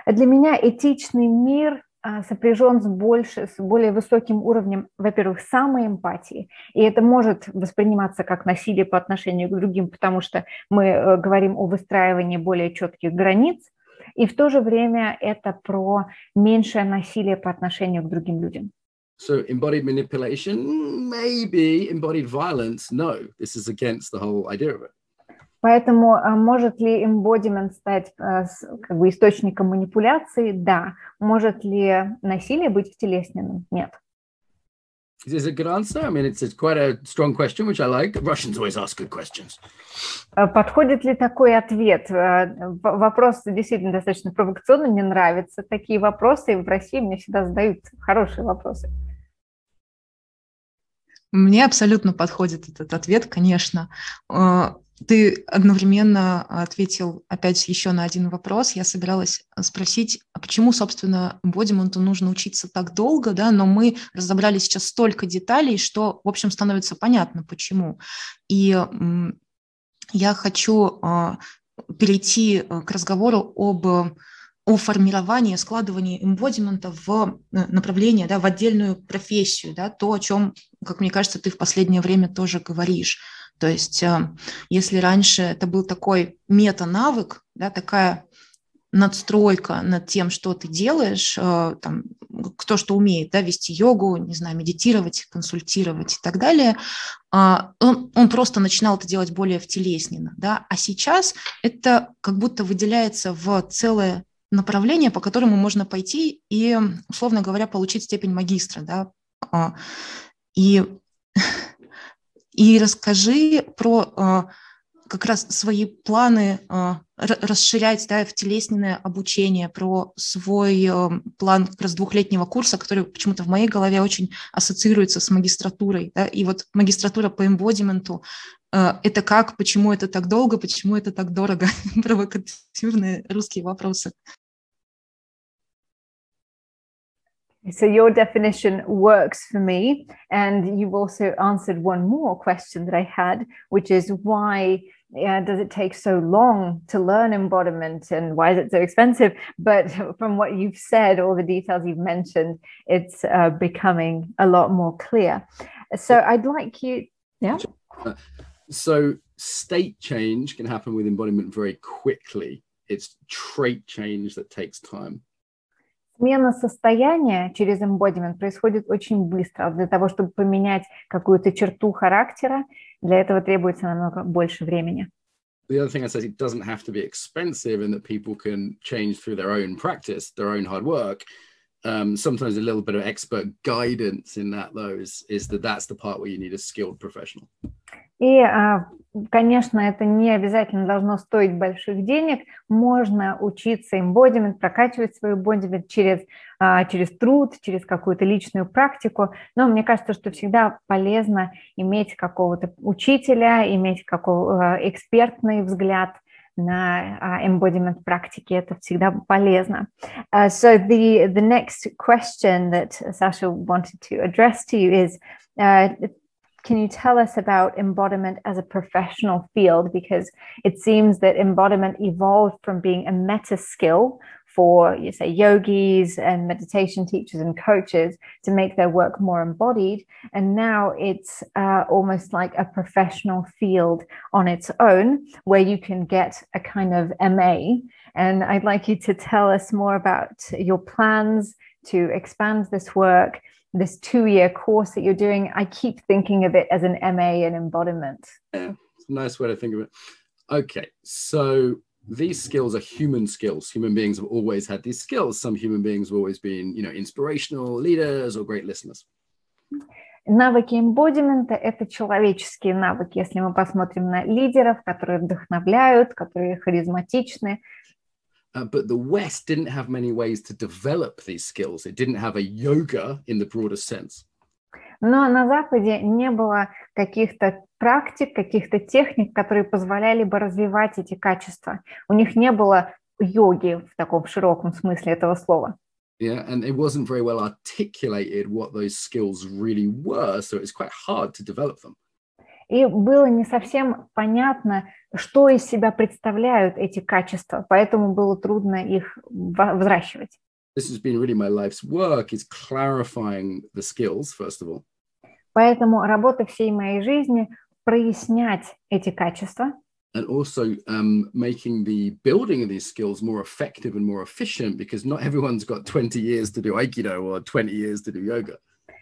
Для меня этичный мир а, сопряжен с, больше, с более высоким уровнем, во-первых, самой эмпатии, и это может восприниматься как насилие по отношению к другим, потому что мы э, говорим о выстраивании более четких границ, и в то же время это про меньшее насилие по отношению к другим людям. So embodied manipulation, maybe embodied violence. No, this is against the whole idea of it. Поэтому а, может ли embodiment стать а, как бы источником манипуляции? Да. Может ли насилие быть втелесненным? Нет. Is this a good answer? I mean, it's, it's quite a strong question, which I like. Russians always ask good questions. А Подходит ли такой ответ? В- Вопрос действительно достаточно провокационный, мне нравятся такие вопросы, и в России мне всегда задают хорошие вопросы. Мне абсолютно подходит этот ответ, конечно. Э, ты одновременно ответил опять еще на один вопрос. Я собиралась спросить, а почему, собственно, бодименту нужно учиться так долго, да, но мы разобрали сейчас столько деталей, что, в общем, становится понятно, почему. И я хочу а, перейти э, к разговору об о формировании, складывании эмбодимента в э, направление, да, в отдельную профессию, да, то, о чем, как мне кажется, ты в последнее время тоже говоришь. То есть э, если раньше это был такой мета-навык, да, такая надстройка над тем, что ты делаешь, э, там, кто что умеет, да, вести йогу, не знаю, медитировать, консультировать и так далее, а, он, он просто начинал это делать более втелесненно, да, а сейчас это как будто выделяется в целое направление, по которому можно пойти и, условно говоря, получить степень магистра, да, а, и [laughs] и расскажи про а, как раз свои планы а, расширять да, в телесное обучение, про свой а, план как раз двухлетнего курса, который почему-то в моей голове очень ассоциируется с магистратурой. Да, и вот магистратура по эмбодименту это как, почему это так долго, почему это так дорого? [laughs] Провокативные русские вопросы. So your definition works for me. And you've also answered one more question that I had, which is why uh, does it take so long to learn embodiment and why is it so expensive? But [laughs] from what you've said, all the details you've mentioned, it's uh, becoming a lot more clear. So I'd like you, yeah. So state change can happen with embodiment very quickly. It's trait change that takes time. Смена состояния через embodiment происходит очень быстро. Для того, чтобы поменять какую-то черту характера, для этого требуется намного больше времени. The other thing I said, it doesn't have to be expensive and that people can change through their own practice, their own hard work. Um, sometimes a little bit of expert guidance in that, though, is, is that that's the part where you need a skilled professional. И, а, конечно, это не обязательно должно стоить больших денег. Можно учиться эмбодимент, прокачивать свой эмбодимент через, а, через труд, через какую-то личную практику. Но мне кажется, что всегда полезно иметь какого-то учителя, иметь какого а, экспертный взгляд на embodiment практики. Это всегда полезно. Uh, so the, the next question that Sasha wanted to address to you is, uh, can you tell us about embodiment as a professional field? Because it seems that embodiment evolved from being a meta skill for, you say, yogis and meditation teachers and coaches to make their work more embodied. And now it's uh, almost like a professional field on its own where you can get a kind of MA. And I'd like you to tell us more about your plans to expand this work this two year course that you're doing, I keep thinking of it as an MA in embodiment. Yeah, it's a nice way to think of it. Okay, so these skills are human skills. Human beings have always had these skills. Some human beings have always been, you know, inspirational leaders or great listeners. Навыки эмбодимента – это человеческие навыки. Если мы посмотрим на лидеров, которые вдохновляют, которые харизматичны, Uh, but the West didn't have many ways to develop these skills. It didn't have a yoga in the broadest sense. Но на Западе не было каких-то практик, каких-то техник, которые позволяли бы развивать эти качества. У них не было йоги в таком широком смысле этого слова. Yeah, and it wasn't very well articulated what those skills really were, so it's quite hard to develop them. И было не совсем понятно, что из себя представляют эти качества, поэтому было трудно их взращивать. This has been really my life's work is clarifying the skills, first of all. Поэтому работа всей моей жизни прояснять эти качества. And also um, making the building of these skills more effective and more efficient because not everyone's got 20 years to do Aikido or 20 years to do yoga.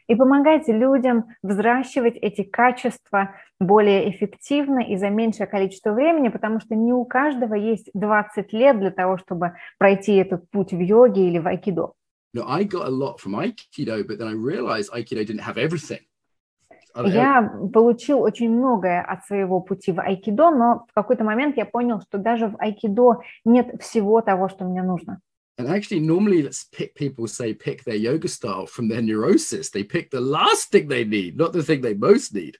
И помогать людям взращивать эти качества более эффективно и за меньшее количество времени, потому что не у каждого есть 20 лет для того, чтобы пройти этот путь в йоге или в айкидо. No, I got a lot from Aikido, but then I realized Aikido didn't have everything. Я получил очень многое от своего пути в айкидо, но в какой-то момент я понял, что даже в айкидо нет всего того, что мне нужно. And actually, normally, let's pick people say pick their yoga style from their neurosis. They pick the last thing they need, not the thing they most need.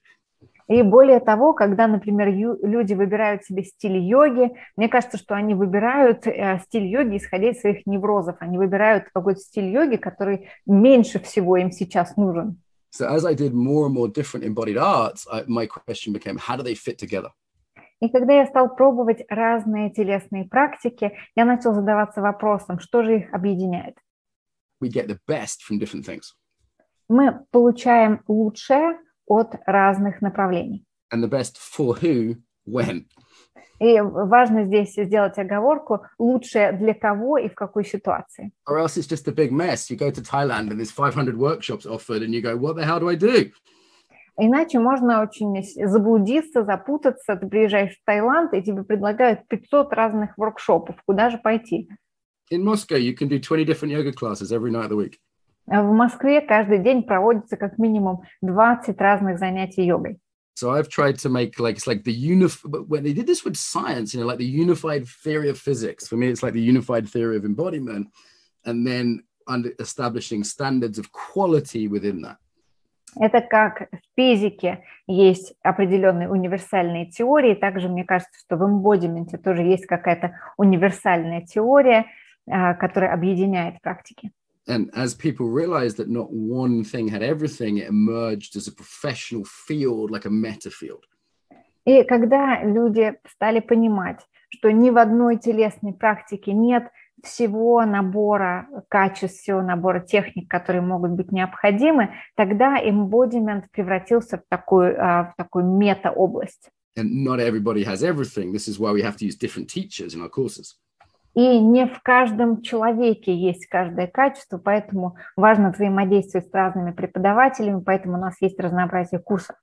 И И более того, когда, например, люди выбирают себе стиль йоги, мне кажется, что они выбирают э, стиль йоги, исходя из своих неврозов. Они выбирают какой-то стиль йоги, который меньше всего им сейчас нужен. So as I did more and more different embodied arts, I, my question became, how do they fit together? И когда я стал пробовать разные телесные практики, я начал задаваться вопросом, что же их объединяет. We get the best from different things. Мы получаем лучшее от разных направлений. And the best for who, when. И важно здесь сделать оговорку лучшее для кого и в какой ситуации. Or else it's just a big mess. You go to Thailand and there's 500 workshops offered and you go, what the hell do I do? Иначе можно очень заблудиться, запутаться. Ты приезжаешь в Таиланд, и тебе предлагают 500 разных воркшопов. Куда же пойти? In Moscow, you can do 20 different yoga classes every night of the week. В Москве каждый день проводится как минимум 20 разных занятий йогой. So I've tried to make like it's like the unif when they did this with science, you know, like the unified theory of physics. For me, it's like the unified theory of embodiment, and then under establishing standards of quality within that. Это как в физике есть определенные универсальные теории, также мне кажется, что в эмбодименте тоже есть какая-то универсальная теория, которая объединяет практики. And as people realized that not one thing had everything, it emerged as a professional field, like a meta field. И когда люди стали понимать, что ни в одной телесной практике нет всего набора качеств, всего набора техник, которые могут быть необходимы, тогда embodiment превратился в такую, в такую мета-область. And not everybody has everything. This is why we have to use different teachers in our courses. И не в каждом человеке есть каждое качество, поэтому важно взаимодействовать с разными преподавателями, поэтому у нас есть разнообразие курсов.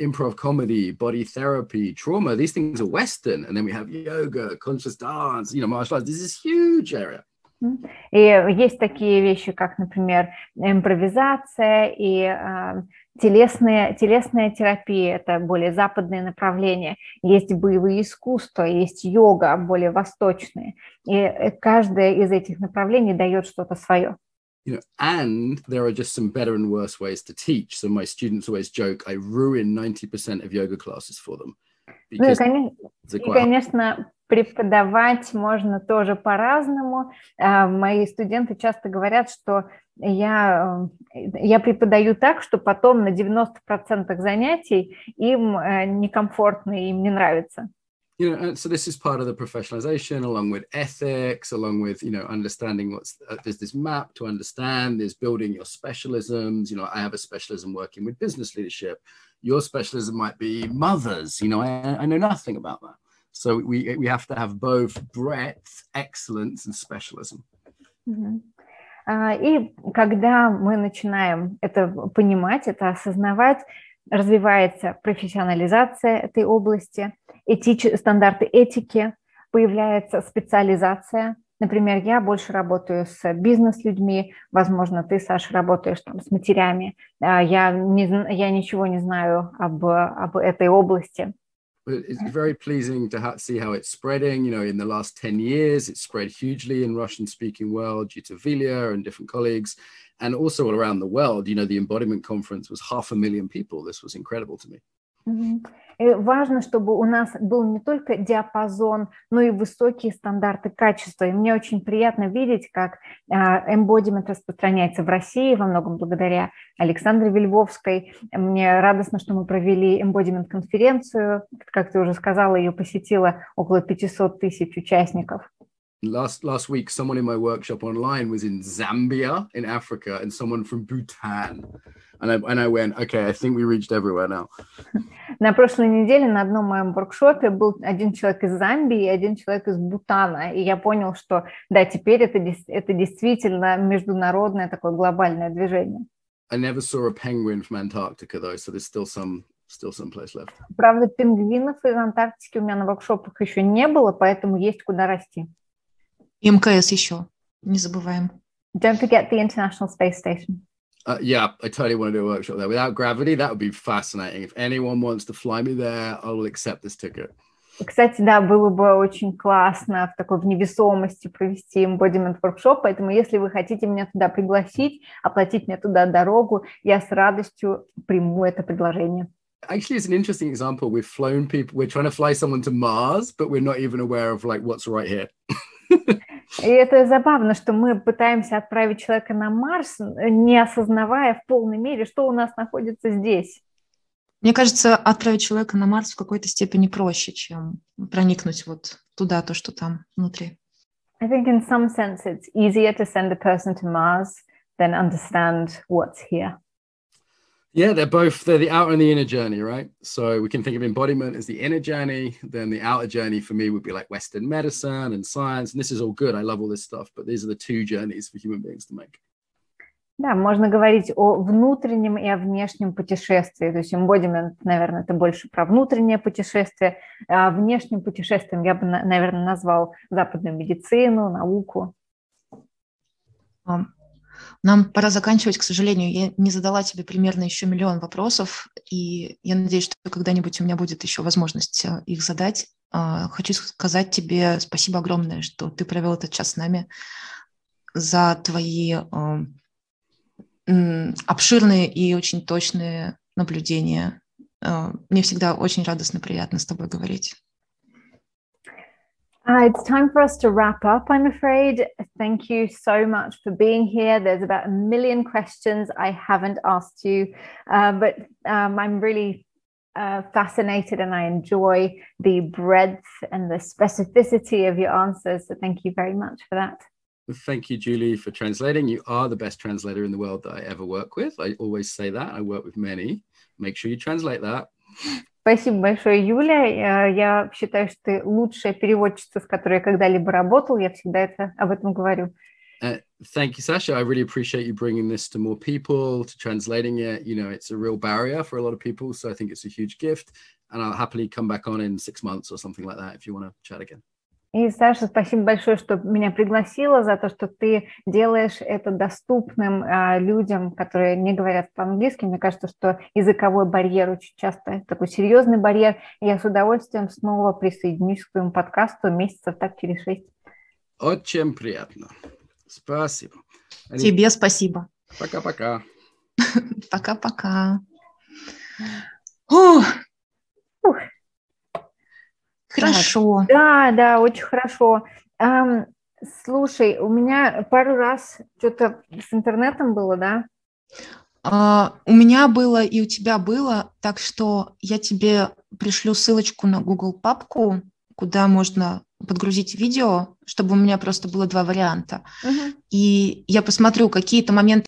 Improv comedy, body therapy, trauma, these things are Western. And then we have yoga, conscious dance, you know, martial arts. This is huge area. И есть такие вещи, как, например, импровизация и э, телесная, телесная терапия, это более западные направления. Есть боевые искусства, есть йога, более восточные. И каждое из этих направлений дает что-то свое. You know, and there are just some better and worse ways to teach. So my students always joke, I ruin 90% of yoga classes for them. Ну и, конечно, и, конечно, преподавать можно тоже по-разному. Мои студенты часто говорят, что я, я преподаю так, что потом на 90% занятий им некомфортно, им не нравится. You know, so this is part of the professionalization, along with ethics, along with you know understanding what's uh, there's this map to understand. There's building your specialisms. You know, I have a specialism working with business leadership. Your specialism might be mothers. You know, I, I know nothing about that. So we, we have to have both breadth, excellence and specialism. И когда мы начинаем это понимать, это осознавать, развивается профессионализация этой области, этич... стандарты этики, появляется специализация. Например, я больше работаю с бизнес-людьми, возможно, ты, Саша, работаешь там с матерями. Я, не, я ничего не знаю об, об этой области. It's very pleasing to see how it's spreading. You know, in the last 10 years, it's spread hugely in Russian speaking world due to Vilya and different colleagues. And also around the world, you know, the embodiment conference was half a million people. This was incredible to me. И важно, чтобы у нас был не только диапазон, но и высокие стандарты качества. И мне очень приятно видеть, как embodiment распространяется в России, во многом благодаря Александре Вельвовской. Мне радостно, что мы провели embodiment конференцию. Как ты уже сказала, ее посетило около 500 тысяч участников. Last last week, someone in my workshop online was in Zambia in Africa, and someone from Bhutan. And I, and I went, okay, I think we reached everywhere now. [laughs] На прошлой неделе на одном моем воркшопе был один человек из Замбии и один человек из Бутана. И я понял, что да, теперь это, это действительно международное такое глобальное движение. I never saw a penguin from Antarctica though, so there's still some still some place left. Правда, пингвинов из Антарктики у меня на воркшопах еще не было, поэтому есть куда расти. И МКС еще, не забываем. Don't forget the International Space Station. Uh, yeah, I totally want to do a workshop there. Without gravity, that would be fascinating. If anyone wants to fly me there, I will accept this ticket. Кстати, да, было бы очень классно в такой в невесомости провести embodiment workshop, поэтому если вы хотите меня туда пригласить, оплатить мне туда дорогу, я с радостью приму это предложение. Actually, it's an interesting example. We've flown people, we're trying to fly someone to Mars, but we're not even aware of like what's right here. И это забавно, что мы пытаемся отправить человека на Марс, не осознавая в полной мере, что у нас находится здесь. Мне кажется, отправить человека на Марс в какой-то степени проще, чем проникнуть вот туда, то, что там внутри. I think in some sense it's easier to send a person to Mars than understand what's here. Yeah, they're both they're the outer and the inner journey, right? So we can think of embodiment as the inner journey. Then the outer journey for me would be like Western medicine and science. And this is all good. I love all this stuff, but these are the two journeys for human beings to make. Да, можно говорить о внутреннем и о внешнем путешествии. То есть embodiment, наверное, это больше про внутреннее путешествие. А внешним путешествием я бы, наверное, назвал западную медицину, науку. Нам пора заканчивать, к сожалению. Я не задала тебе примерно еще миллион вопросов, и я надеюсь, что когда-нибудь у меня будет еще возможность э, их задать. А, хочу сказать тебе спасибо огромное, что ты провел этот час с нами, за твои э, обширные и очень точные наблюдения. Э, мне всегда очень радостно, приятно с тобой говорить. Uh, it's time for us to wrap up, I'm afraid. Thank you so much for being here. There's about a million questions I haven't asked you, uh, but um, I'm really uh, fascinated and I enjoy the breadth and the specificity of your answers. So thank you very much for that. Thank you, Julie, for translating. You are the best translator in the world that I ever work with. I always say that. I work with many. Make sure you translate that. Спасибо большое, Юля. Я считаю, что ты лучшая переводчица, с которой я когда-либо работал. Я всегда это, об этом говорю. Uh, thank you, Sasha. I really appreciate you bringing this to more people, to translating it. You know, it's a real barrier for a lot of people. So I think it's a huge gift. And I'll happily come back on in six months or something like that if you want to chat again. И, Саша, спасибо большое, что меня пригласила, за то, что ты делаешь это доступным а, людям, которые не говорят по-английски. Мне кажется, что языковой барьер очень часто такой серьезный барьер. И я с удовольствием снова присоединюсь к твоему подкасту месяцев так через шесть. Очень приятно. Спасибо. Тебе спасибо. Пока-пока. [laughs] Пока-пока. Хорошо. Да, да, очень хорошо. Эм, слушай, у меня пару раз что-то с интернетом было, да? Uh, у меня было и у тебя было, так что я тебе пришлю ссылочку на Google папку, куда можно подгрузить видео, чтобы у меня просто было два варианта. Uh-huh. И я посмотрю, какие-то моменты